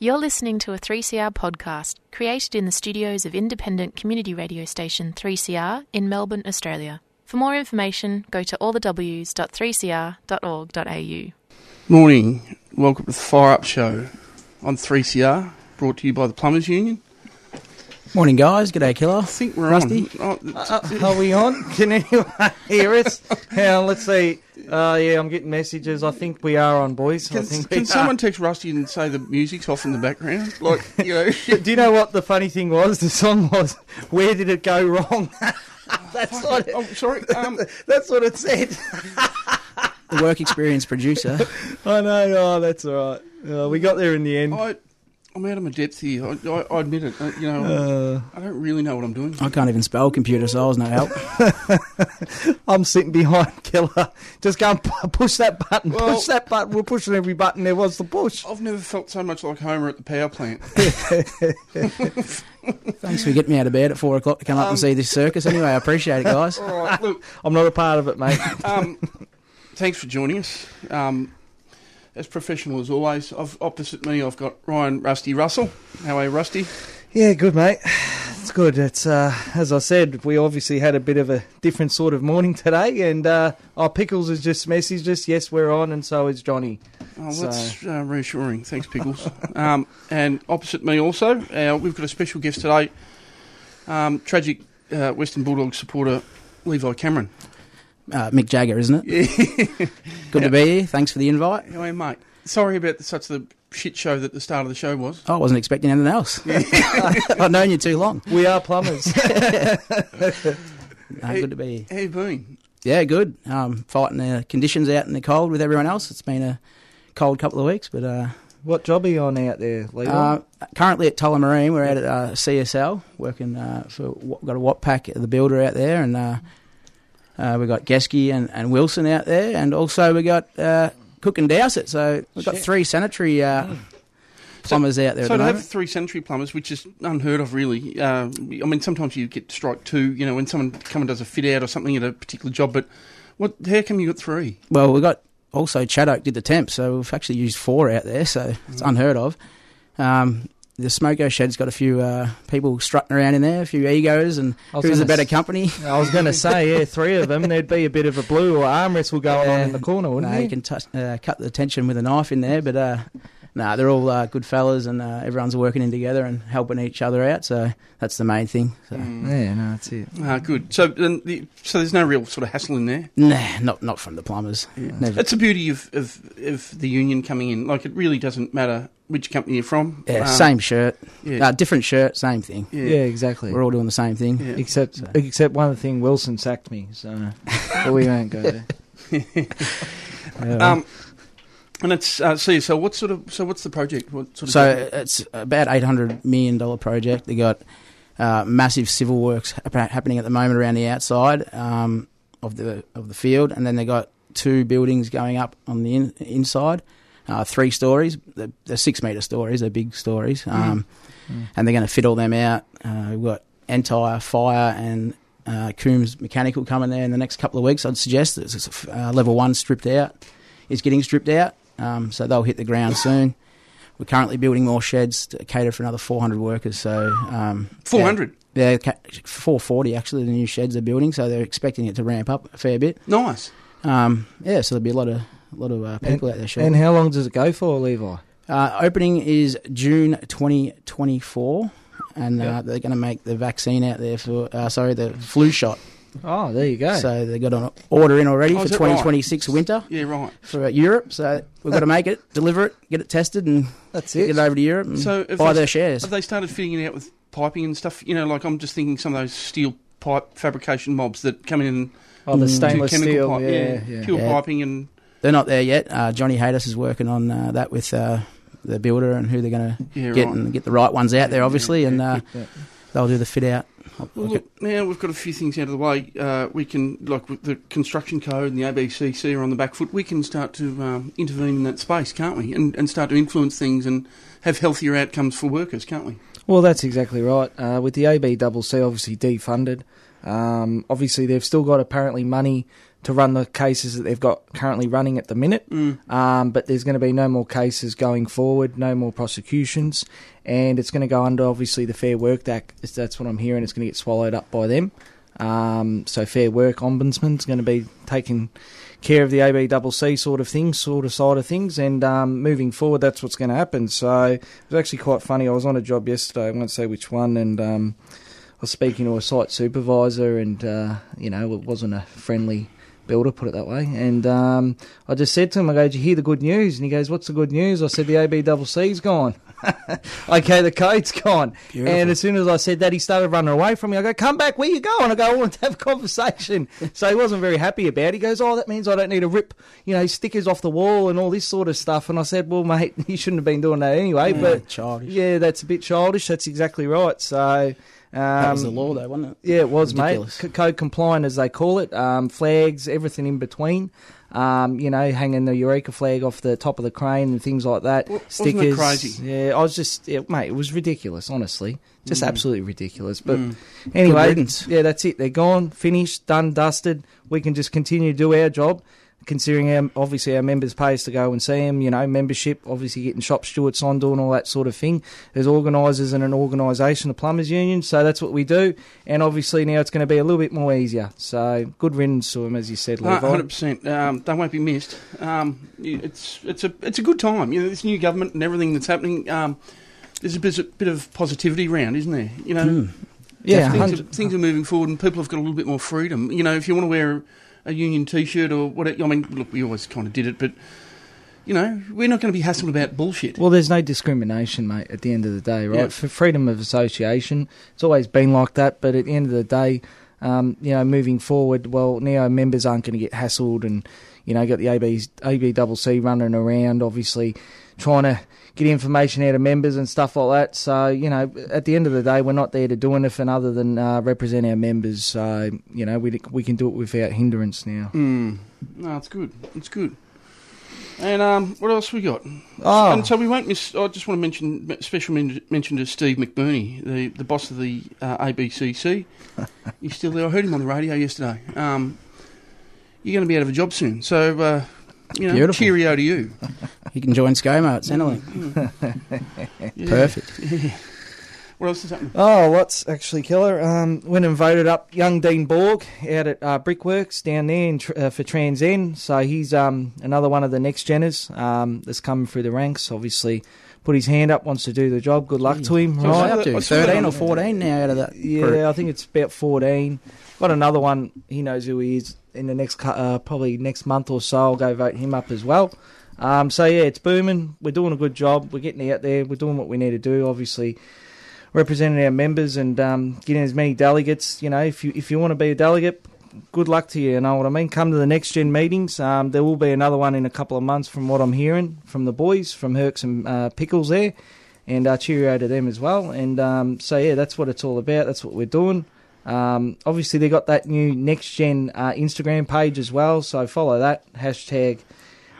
You're listening to a 3CR podcast created in the studios of independent community radio station 3CR in Melbourne, Australia. For more information, go to allthews.3cr.org.au. Morning. Welcome to the Fire Up Show on 3CR, brought to you by the Plumbers Union. Morning, guys. G'day, Killer. I think we're Rusty? on. Oh, Uh, are we on? Can anyone hear us? Hang on, let's see. Uh, yeah, I'm getting messages. I think we are on, boys. I can think can we someone are. text Rusty and say the music's off in the background? Like, you know. Do you know what the funny thing was? The song was "Where Did It Go Wrong?" that's what. It, oh, sorry. Um, that's what it said. The work experience producer. I know. Oh, that's all right. Uh, we got there in the end. I, I'm out of my depth here. I, I, I admit it. Uh, you know, Uh, I don't really know what I'm doing. I can't even spell computer, so I was no help. I'm sitting behind Killer. Just go and push that button. Well- push that button. We're pushing every button there was to push. I've never felt so much like Homer at the power plant. Thanks for getting me out of bed at four o'clock to come up Um, and see this circus. Anyway, I appreciate it, guys. All right, look. I'm not a part of it, mate. Um, thanks for joining us. Um, as professional as always, I've, opposite me I've got Ryan Rusty Russell. How are you, Rusty? Yeah, good, mate. It's good. It's uh, as I said, we obviously had a bit of a different sort of morning today, and uh, our Pickles has just messaged us. Yes, we're on, and so is Johnny. Oh, So- that's uh, reassuring. Thanks, Pickles. um, and opposite me also, uh, we've got a special guest today. Um, tragic uh, Western Bulldogs supporter Levi Cameron. Uh, Mick Jagger, isn't it? Good to be here. Thanks for the invite. How are mate? Sorry about the, such the shit show that the start of the show was. I wasn't expecting anything else. I've known you too long. We are plumbers. No, good to be here. How you been? Yeah, good. Um, fighting the conditions out in the cold with everyone else. It's been a cold couple of weeks, but uh, what job are you on out there, Levi? Uh, currently at Tullamarine, we're out at uh, CSL working uh, for we've got a Watpac, the builder out there, and uh, we've got Geschke and, and Wilson out there, and also we've got uh, Cook and Dowsett. So we've got Shit. three sanitary uh, plumbers out there So to the have three sanitary plumbers, which is unheard of, really. Uh, I mean, sometimes you get strike two. You know, when someone come and does a fit out or something at a particular job. But what? How come you got three? Well, we've got also Chaddock did the temp, so we've actually used four out there, so it's Mm. unheard of. Um, the Smoko Shed's got a few uh, people strutting around in there, a few egos, and who's a better s- company. I was going to say, yeah, three of them. There'd be a bit of a blue or arm wrestle going on in the corner, wouldn't no, there? you can touch, uh, cut the tension with a knife in there, but uh, no, they're all uh, good fellas, and uh, everyone's working in together and helping each other out. So that's the main thing. So. Yeah, no, that's it. Ah, good. So, then the, so there's no real sort of hassle in there. Nah, not not from the plumbers. Never. That's the beauty of, of, of the union coming in. Like, it really doesn't matter which company you're from. Yeah, Um, same shirt, Yeah. uh, different shirt, same thing. yeah. Yeah, exactly. We're all doing the same thing. Yeah. Except, So- except one thing, Wilson sacked me, so but we won't go there. Um, and it's uh, see. So what sort of? So what's the project? What sort of? So project? it's about eight hundred million dollar project. They got uh, massive civil works happening at the moment around the outside um, of the of the field, and then they got two buildings going up on the in, inside, uh, three stories. They're, they're six meter stories. They're big stories, um, Mm. and they're going to fit all them out. Uh, we've got Entire Fire and. Uh, Coombs Mechanical coming there in the next couple of weeks. I'd suggest it's uh, level one stripped out is getting stripped out, um, so they'll hit the ground soon. We're currently building more sheds to cater for another 400 workers. So um, Four hundred. yeah, ca- 440 actually. The new sheds they're building, so they're expecting it to ramp up a fair bit. Nice. Um, yeah, so there'll be a lot of a lot of uh, people out there. Shortly. and how long does it go for, Levi? uh, opening is June 2024, and uh, they're going to make the vaccine out there for uh, sorry the flu shot. Oh, there you go. So they got an order in already Oh, for is that right? 2026 winter Yeah. Right. for uh, Europe. So we've got to make it, deliver it, get it tested, and that's it. get it. it over to Europe and So buy they- their shares. Have they started fitting it out with piping and stuff? You know, like I'm just thinking some of those steel pipe fabrication mobs that come in and Oh, the Mm. do stainless chemical steel. pipe. yeah, yeah. Pure Yeah. piping and They're not there yet. Uh, Johnny Haydas is working on uh, that with uh, the builder and who they're going to yeah. get right. and get the right ones out there, obviously, yeah, and yeah, uh, they'll do the fit out. Well, look, now we've got a few things out of the way. Uh, we can, like with the construction code and the ABCC are on the back foot, we can start to um, intervene in that space, can't we? And, and start to influence things and have healthier outcomes for workers, can't we? Well, that's exactly right. Uh, with the ABCC obviously defunded, Um, obviously, they've still got apparently money to run the cases that they've got currently running at the minute. Mm. Um, but there's going to be no more cases going forward, no more prosecutions, and it's going to go under obviously the Fair Work Act. That's what I'm hearing. It's going to get swallowed up by them. Um, so Fair Work Ombudsman's going to be taking care of the ABCC sort of thing, sort of side of things, and um, moving forward, that's what's going to happen. So it was actually quite funny. I was on a job yesterday. I won't say which one, and um, I was speaking to a site supervisor, and uh, you know it wasn't a friendly builder, put it that way. And um, I just said to him, I go, "Did you hear the good news?" And he goes, "What's the good news?" I said, "The ABCC's gone." okay, the code's gone. Beautiful. And as soon as I said that, he started running away from me. I go, "Come back, where you going?" I go, "I want to have a conversation." so he wasn't very happy about it. He goes, "Oh, that means I don't need to rip, you know, stickers off the wall and all this sort of stuff." And I said, "Well, mate, you shouldn't have been doing that anyway." But childish. yeah, that's a bit childish. That's exactly right. So. Um, that was the law, though, wasn't it? yeah, it was, Ridiculous. mate. C- code compliant, as they call it. Um, flags, everything in between. Um, you know, hanging the Eureka flag off the top of the crane and things like that. It Stickers. crazy? Yeah, I was just, yeah, mate, it was ridiculous, honestly. Just Mm. absolutely ridiculous. But Mm. anyway, yeah, that's it. They're gone, finished, done, dusted. We can just continue to do our job. Considering our, obviously our members pay us to go and see them, you know, membership, obviously getting shop stewards on doing all that sort of thing. There's organisers and an organisation, the Plumbers Union, so that's what we do. And obviously now it's going to be a little bit more easier. So good riddance to them, as you said, Uh, Levi. Hundred percent. Um, they won't be missed. Um, it's it's a it's a good time. You know, this new government and everything that's happening. Um, there's a bit, a bit of positivity around, isn't there? You know, Mm. yeah, things, are, things are moving forward, and people have got a little bit more freedom. You know, if you want to wear a union T-shirt or whatever, I mean, look, we always kind of did it, but you know, we're not going to be hassled about bullshit. Well, there's no discrimination, mate, at the end of the day, right? Yeah. For freedom of association, it's always been like that, but at the end of the day, um, you know, moving forward, well, now members aren't going to get hassled and, you know, got the AB, ABCC running around, obviously trying to get information out of members and stuff like that. So, you know, at the end of the day, we're not there to do anything other than uh, represent our members. So, you know, we, we can do it without hindrance now. Mm. No, it's good. It's good. And um, what else we got? Oh, And so we won't miss. I just want to mention special men- mention to Steve McBurney, the the boss of the uh, ABCC. He's still there. I heard him on the radio yesterday. Um, you're going to be out of a job soon, so uh, you know, Beautiful. cheerio to you. He can join ScoMo at Centrelink. Yeah. Perfect. What else is happening? Oh, what's actually killer? Um, went and voted up young Dean Borg out at uh, Brickworks down there in, tr- uh, for Trans End. So he's um, another one of the next geners um, that's coming through the ranks. Obviously, put his hand up, wants to do the job. Good luck to him. So Right I up to 13 or 14 now out of that. Yeah, group. I think it's about 14. Got another one. He knows who he is. In the next, uh, probably next month or so, I'll go vote him up as well. Um, so yeah, it's booming. We're doing a good job. We're getting out there. We're doing what we need to do. Obviously, representing our members and um, getting as many delegates. You know, if you if you want to be a delegate, good luck to you. You know what I mean? Come to the next gen meetings. Um, there will be another one in a couple of months, from what I'm hearing from the boys from Herks and uh, Pickles there, and uh, cheerio to them as well. And um, so yeah, that's what it's all about. That's what we're doing. Um, obviously, they got that new next gen uh, Instagram page as well, so follow that hashtag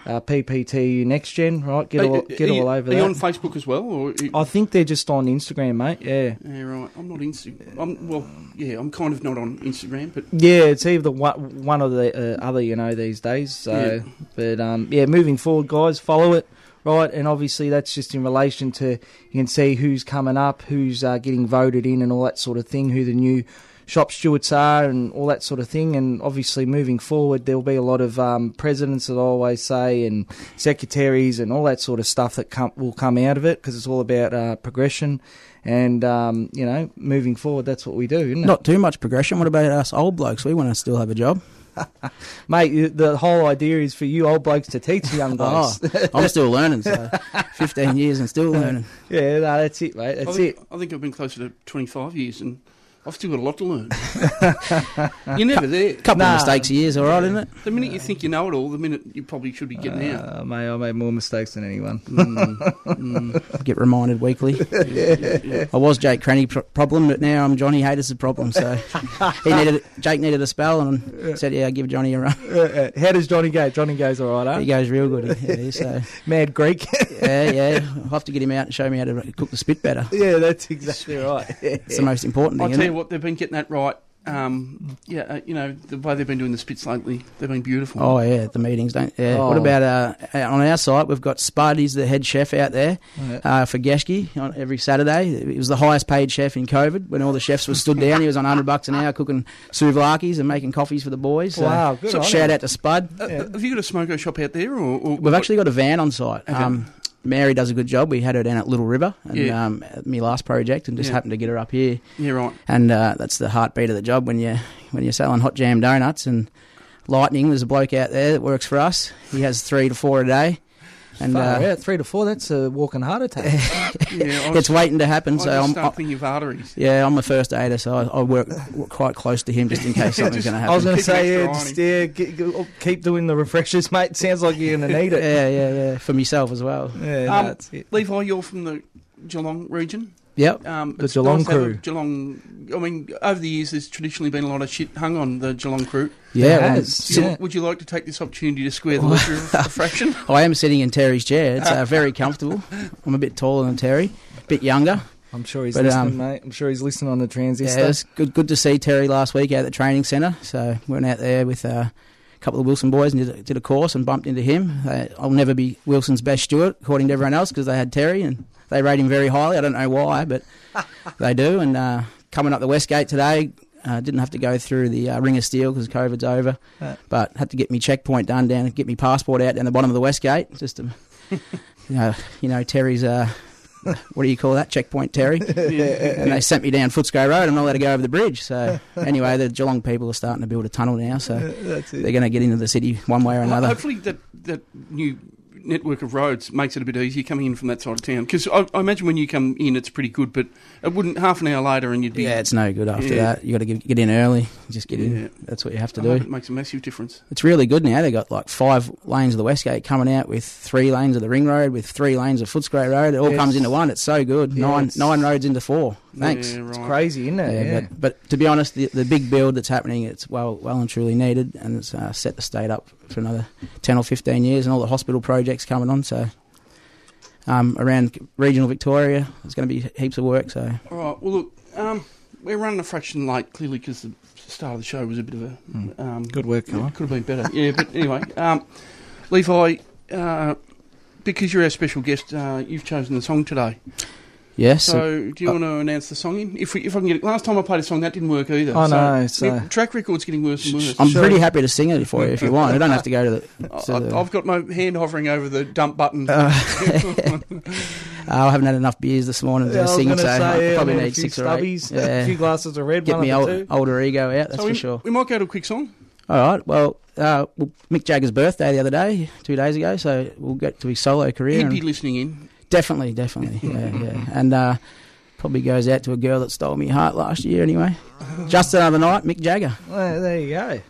uh, PPTU next gen. Right, get Are- all are get you- all over Are you that. on Facebook as well, or? I think they're just on Instagram, mate. Yeah. yeah, right. I'm not Instagram. I'm well. Yeah, I'm kind of not on Instagram, but Yeah, it's either one, one or the uh, other, you know, these days. So, but um, yeah, moving forward, guys, follow it, right? And obviously, that's just in relation to you can see who's coming up, who's uh, getting voted in, and all that sort of thing. Who the new shop stewards are, and all that sort of thing. And obviously, moving forward, there'll be a lot of um, presidents, as I always say, and secretaries, and all that sort of stuff that come, will come out of it because it's all about uh, progression. And um, you know, moving forward, that's what we do, isn't it? Not too much progression. What about us old blokes? We want to still have a job. Mate, the whole idea is for you old blokes to teach young blokes. Oh, I'm still learning. So 15 years and still learning. yeah, no, that's it, mate. I That's think, it. I think I've been closer to 25 years, and I've still got a lot to learn. You're never there. A couple Nah. of mistakes a year is all right, isn't it? The minute you think you know it all, the minute you probably should be getting out. Uh, mate, I made more mistakes than anyone. Mm, mm, Get reminded weekly. yeah, yeah, yeah. I was Jake Cranny pro- problem, but now I'm Johnny Haydas' problem. So he needed Jake needed a spell and said, "Yeah, give Johnny a run." How does Johnny go? Johnny goes all right, He goes real good. Yeah, so Mad Greek. yeah, yeah, I'll have to get him out and show me how to cook the spit better. yeah, that's exactly right. It's the most important I'll thing. Tell Isn't you it? what, they've been getting that right Um, yeah, uh, you know the way they've been doing the spits lately, they've been beautiful. Oh yeah, the meetings don't. Yeah. What Oh. about uh, on our site? We've got Spud. He's the head chef out there Yeah. uh, for Geschke on every Saturday. He was the highest paid chef in COVID when all the chefs were stood down. He was on hundred bucks an hour cooking souvlaki's and making coffees for the boys. So, Wow, good so on shout him. out to Spud. Uh, Have you got a smoko shop out there, or, or We've actually got a van on site. Okay. Um, Mary does a good job. We had her down at Little River and Yeah. um, at my last project, and just Yeah. happened to get her up here. Yeah, right. And uh, that's the heartbeat of the job when you when you're selling hot jam donuts. And Lightning, there's a bloke out there that works for us. He has three to four a day, and Far uh, out, three to four. That's a walking heart attack. Yeah, I it's waiting to happen. I so just I'm, start I, thinking of arteries. yeah, I'm a first aider, so I, I work quite close to him just in case something's going to happen. I was going to say, yeah, extra eye on just, yeah get, get- keep doing the refreshers, mate. Sounds like you're going to need it. yeah, yeah, yeah, for myself as well. Yeah, Um, that's it. Levi, you're from the Geelong region. Yep. Um, The it's Geelong nice a crew. Geelong. I mean, over the years, there's traditionally been a lot of shit hung on the Geelong crew. Yeah, It has, So yeah. Would you like to take this opportunity to square the ledger of the fraction? I am sitting in Terry's chair. It's uh, very comfortable. I'm a bit taller than Terry, a bit younger. I'm sure he's But, listening, um, mate. I'm sure he's listening on the transistor. Yeah, transistor. it's good. Good to see Terry last week out at the training centre. So we went out there with uh, a couple of Wilson boys and did a, did a course and bumped into him. Uh, I'll never be Wilson's best steward, according to everyone else, because they had Terry and they rate him very highly. I don't know why, but they do. And uh, coming up the Westgate today, uh, didn't have to go through the uh, Ring of Steel because COVID's over, but had to get me checkpoint done down, get me passport out down the bottom of the Westgate, just to, you know, you know Terry's. Uh, what do you call that? Checkpoint Terry yeah. and they sent me down Footscray Road. I'm not allowed to go over the bridge. So anyway, the Geelong people are starting to build a tunnel now, so That's they're going to get into the city one way or Ho- another. Hopefully, that that new network of roads makes it a bit easier coming in from that side of town. Because I, I imagine when you come in, it's pretty good, but it wouldn't half an hour later and you'd be. Yeah, it's no good after Yeah. that. You got to get, get in early. Just get Yeah. in. That's what you have to I hope do. It makes a massive difference. It's really good now. They got like five lanes of the Westgate coming out with three lanes of the Ring Road with three lanes of Footscray Road. It all Yes. comes into one. It's so good. Yeah, nine nine roads into four. Thanks. Yeah, right. It's crazy, isn't it? Yeah, Yeah. But, but to be honest, the, the big build that's happening, it's well, well and truly needed, and it's uh, set the state up for another ten or fifteen years, and all the hospital projects coming on. So, um, around regional Victoria, there's going to be heaps of work. So, All right. Well, look, um, we're running a fraction late, clearly, because the start of the show was a bit of a. Hmm. Um, Good work, yeah, could have been better. Yeah, but anyway, um, Levi, uh, because you're our special guest, uh, you've chosen the song today. Yes, So, do you uh, want to announce the song in? If we, if I can get it. Last time I played a song, that didn't work either. I know, so- yeah, track record's getting worse and worse. I'm Sure. pretty happy to sing it for you if you want. I don't have to go to the. I, to the- I've got my hand hovering over the dump button. Uh, I haven't had enough beers this morning to Yeah, I was sing, gonna so say, I yeah, probably I mean, need a few six or eight. Yeah. a few glasses of red, Get one me of old, older ego out, that's so for we, sure. we might go to a quick song. All right. Well, uh, well, Mick Jagger's birthday the other day, two days ago, so we'll get to his solo career. He'd and- be listening in. Definitely, definitely. Yeah, yeah. And uh, probably goes out to a girl that stole me heart last year anyway. Just another night, Mick Jagger. Well, there you go.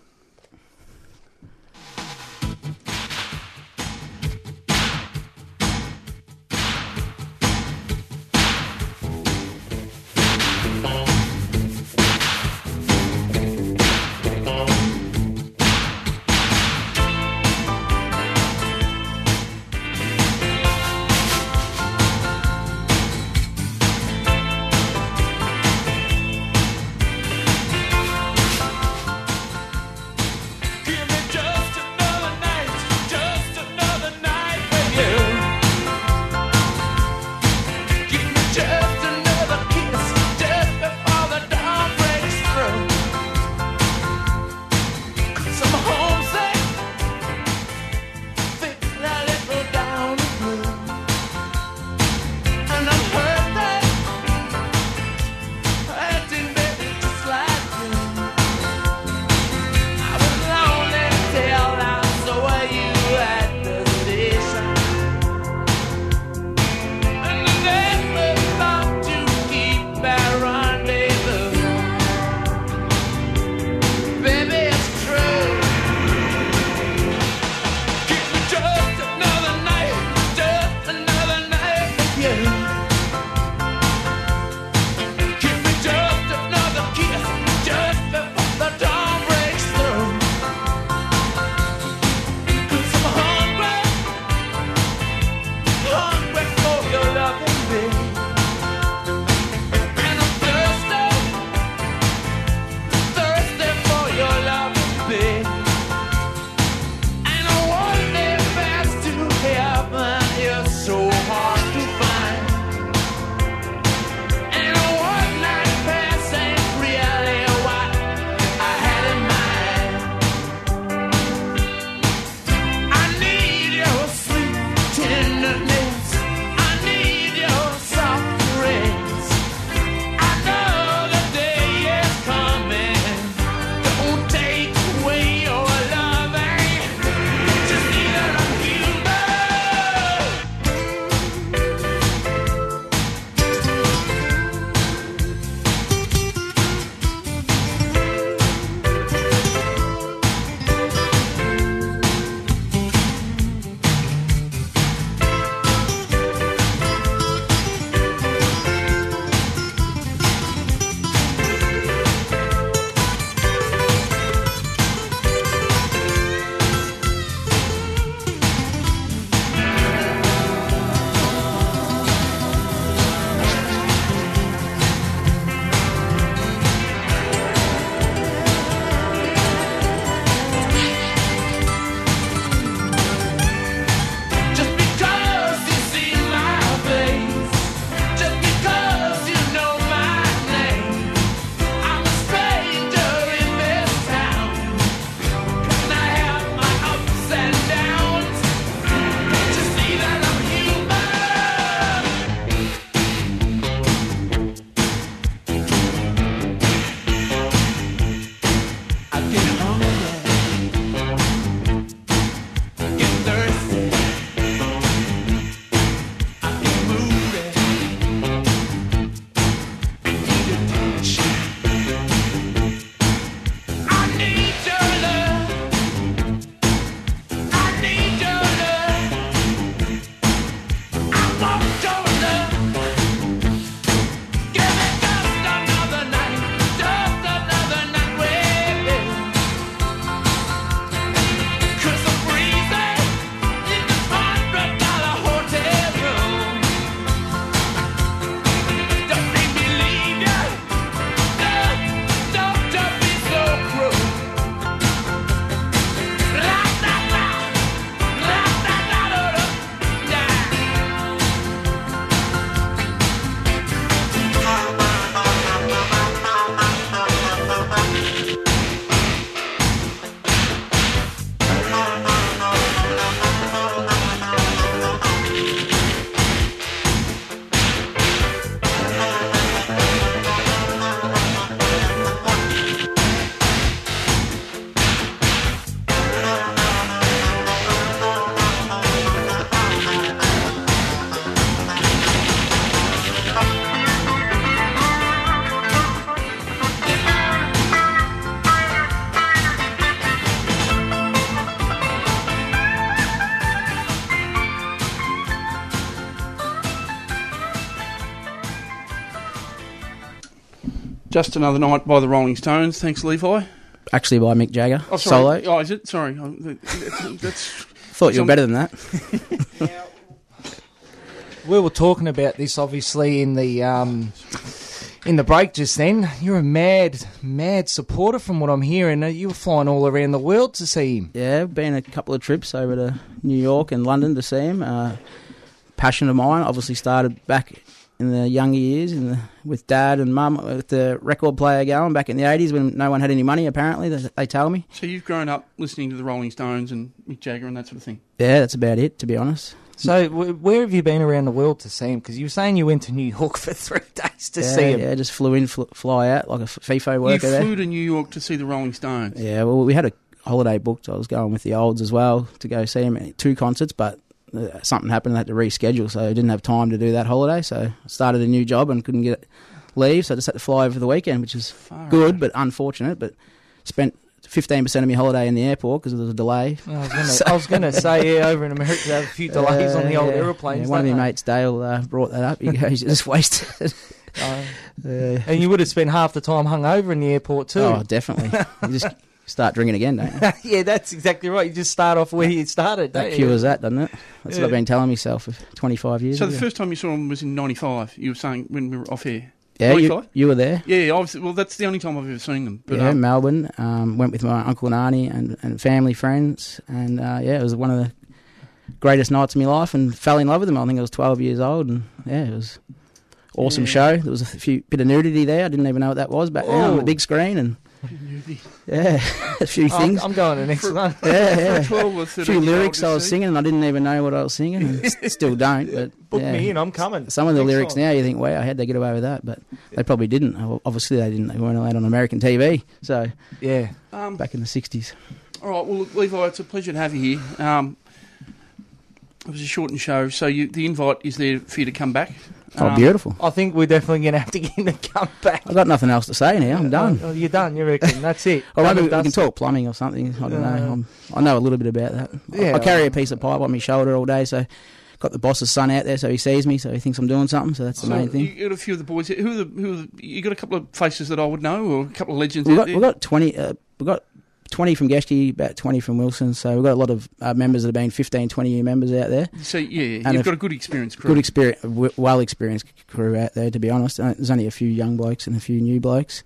Just another night by the Rolling Stones. Thanks, Levi. Actually, by Mick Jagger Oh, sorry. solo. Oh, is it? Sorry. Oh, that's, that's Thought you were better than that. We were talking about this obviously in the um, in the break just then. You're a mad, mad supporter from what I'm hearing. Uh, You were flying all around the world to see him. Yeah, been a couple of trips over to New York and London to see him. Uh, passion of mine. Obviously, started back in the younger years in the, with dad and mum with the record player going back in the eighties when no one had any money. Apparently, they, they tell me. so you've grown up listening to the Rolling Stones and Mick Jagger and that sort of thing. Yeah, that's about it. To be honest. So wh- where have you been around the world to see him? Because you were saying you went to New York for three days to yeah, see him. Yeah, just flew in, fl- fly out like a f- FIFO You worker there. flew to New York to see the Rolling Stones. Yeah, well, we had a holiday booked. I was going with the olds as well to go see him at two concerts, but uh, something happened. and I had to reschedule, so I didn't have time to do that holiday. So I started a new job and couldn't get leave, so I just had to fly over the weekend, which is Far good but unfortunate. But spent fifteen percent of my holiday in the airport because there was a delay. I was gonna, I say yeah, over in America they have a few delays on the old Uh, yeah. aeroplanes. Yeah, one of my they? mates, Dale, uh, brought that up. He goes, just wasted." Uh, uh, and you would have spent half the time hung over in the airport too. oh, definitely. you just start drinking again, don't you? yeah, that's exactly right. You just start off where you started. That don't you? cures that, doesn't it? That's Yeah. what I've been telling myself for twenty-five years. So the ago. first time you saw him was in '95. You were saying when we were off here. yeah, you, 95? you were there. Yeah, yeah, obviously. Well, that's the only time I've ever seen them. But yeah, um, Melbourne. Um, went with my uncle and auntie and, and family friends, and uh, yeah, it was one of the greatest nights of my life, and fell in love with them. I think I was twelve years old, and yeah, it was awesome Yeah. show. There was a few bit of nudity there. I didn't even know what that was back then on Oh. the big screen, and yeah, a few I'm, things. I'm going to the next one. yeah, yeah. for 12 or A few lyrics I was see. singing, and I didn't even know what I was singing, and still don't. But Book yeah. me in. I'm coming. Some of the Next lyrics song. now, you think, wow, how'd they get away with that? But they probably didn't. Obviously, they didn't. They weren't allowed on American TV. So Yeah. Um, back in the '60s. all right, well, look, Levi, it's a pleasure to have you here. Um, it was a shortened show, so you, the invite is there for you to come back. Oh, Um, beautiful. I think we're definitely going to have to get him to come back. I've got nothing else to say now. I'm done. Oh, you're done. You reckon? That's it. Or Done maybe and we can talk plumbing or something. I don't Uh, know. I'm, I know a little bit about that. I- Yeah, I carry a piece of pipe on my shoulder all day, so got the boss's son out there, so he sees me, so he thinks I'm doing something. So that's the So main thing. you got a few of the boys. Who are the, who are the, you got a couple of faces that I would know, or a couple of legends We've got, we've got 20. Uh, we've got 20 from Geschke, about 20 from Wilson. So we've got a lot of uh, members that have been 15, 20 year members out there. so yeah, and you've got a good experience crew. Good experience, well experienced crew out there. To be honest, Uh, there's only a few young blokes and a few new blokes.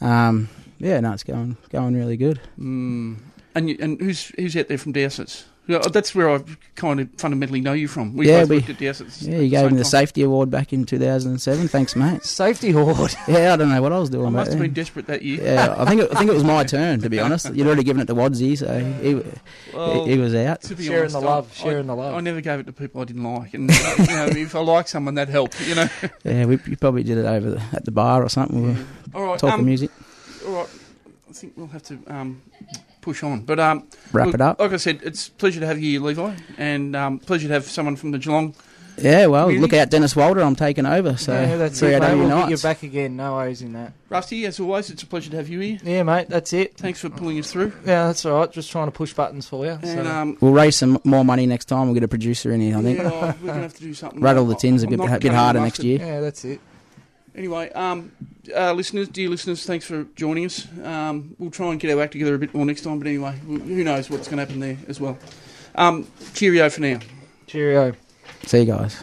Um, yeah, no, it's going going really good. Mm. And you, and who's who's out there from Dowsett's? Yeah, that's where I kind of fundamentally know you from. We Yeah, both we- worked at Dowsett's. Yeah, you gave me the time. safety award back in 2007. Thanks, mate. Safety award. Yeah, I don't know what I was doing I must have been desperate that year. Yeah, I think it, I think it was my turn to be honest. You'd already given it to Wadsy, so he, Well, he, he was out. to be Sharing honest, the love, I, sharing the love. I never gave it to people I didn't like, and uh, you know, if I like someone, that helped. You know. Yeah, we you probably did it over the, at the bar or something. We were All right. talking um, music. All right. I think we'll have to um, push on, but um, Wrap look, it up. Like I said, it's a pleasure to have you here, Levi, and um, pleasure to have someone from the Geelong. Yeah, well, Really? look out, Dennis Walder. I'm taking over. So yeah, that's three it, mate. We'll get you nights. back again. No worries in that. Rusty, as always, it's a pleasure to have you here. Yeah, mate. That's it. Thanks for pulling us through. Yeah, that's all right. Just trying to push buttons for you. And so. um, We'll raise some more money next time. We'll get a producer in here. I think. yeah, oh, we're gonna have to do something. Rattle the tins a I'm bit, a bit harder the next year. yeah, that's it. Anyway, um, uh, listeners, dear listeners, thanks for joining us. Um, we'll try and get our act together a bit more next time, but anyway, who knows what's going to happen there as well. Um, cheerio for now. Cheerio. See you guys.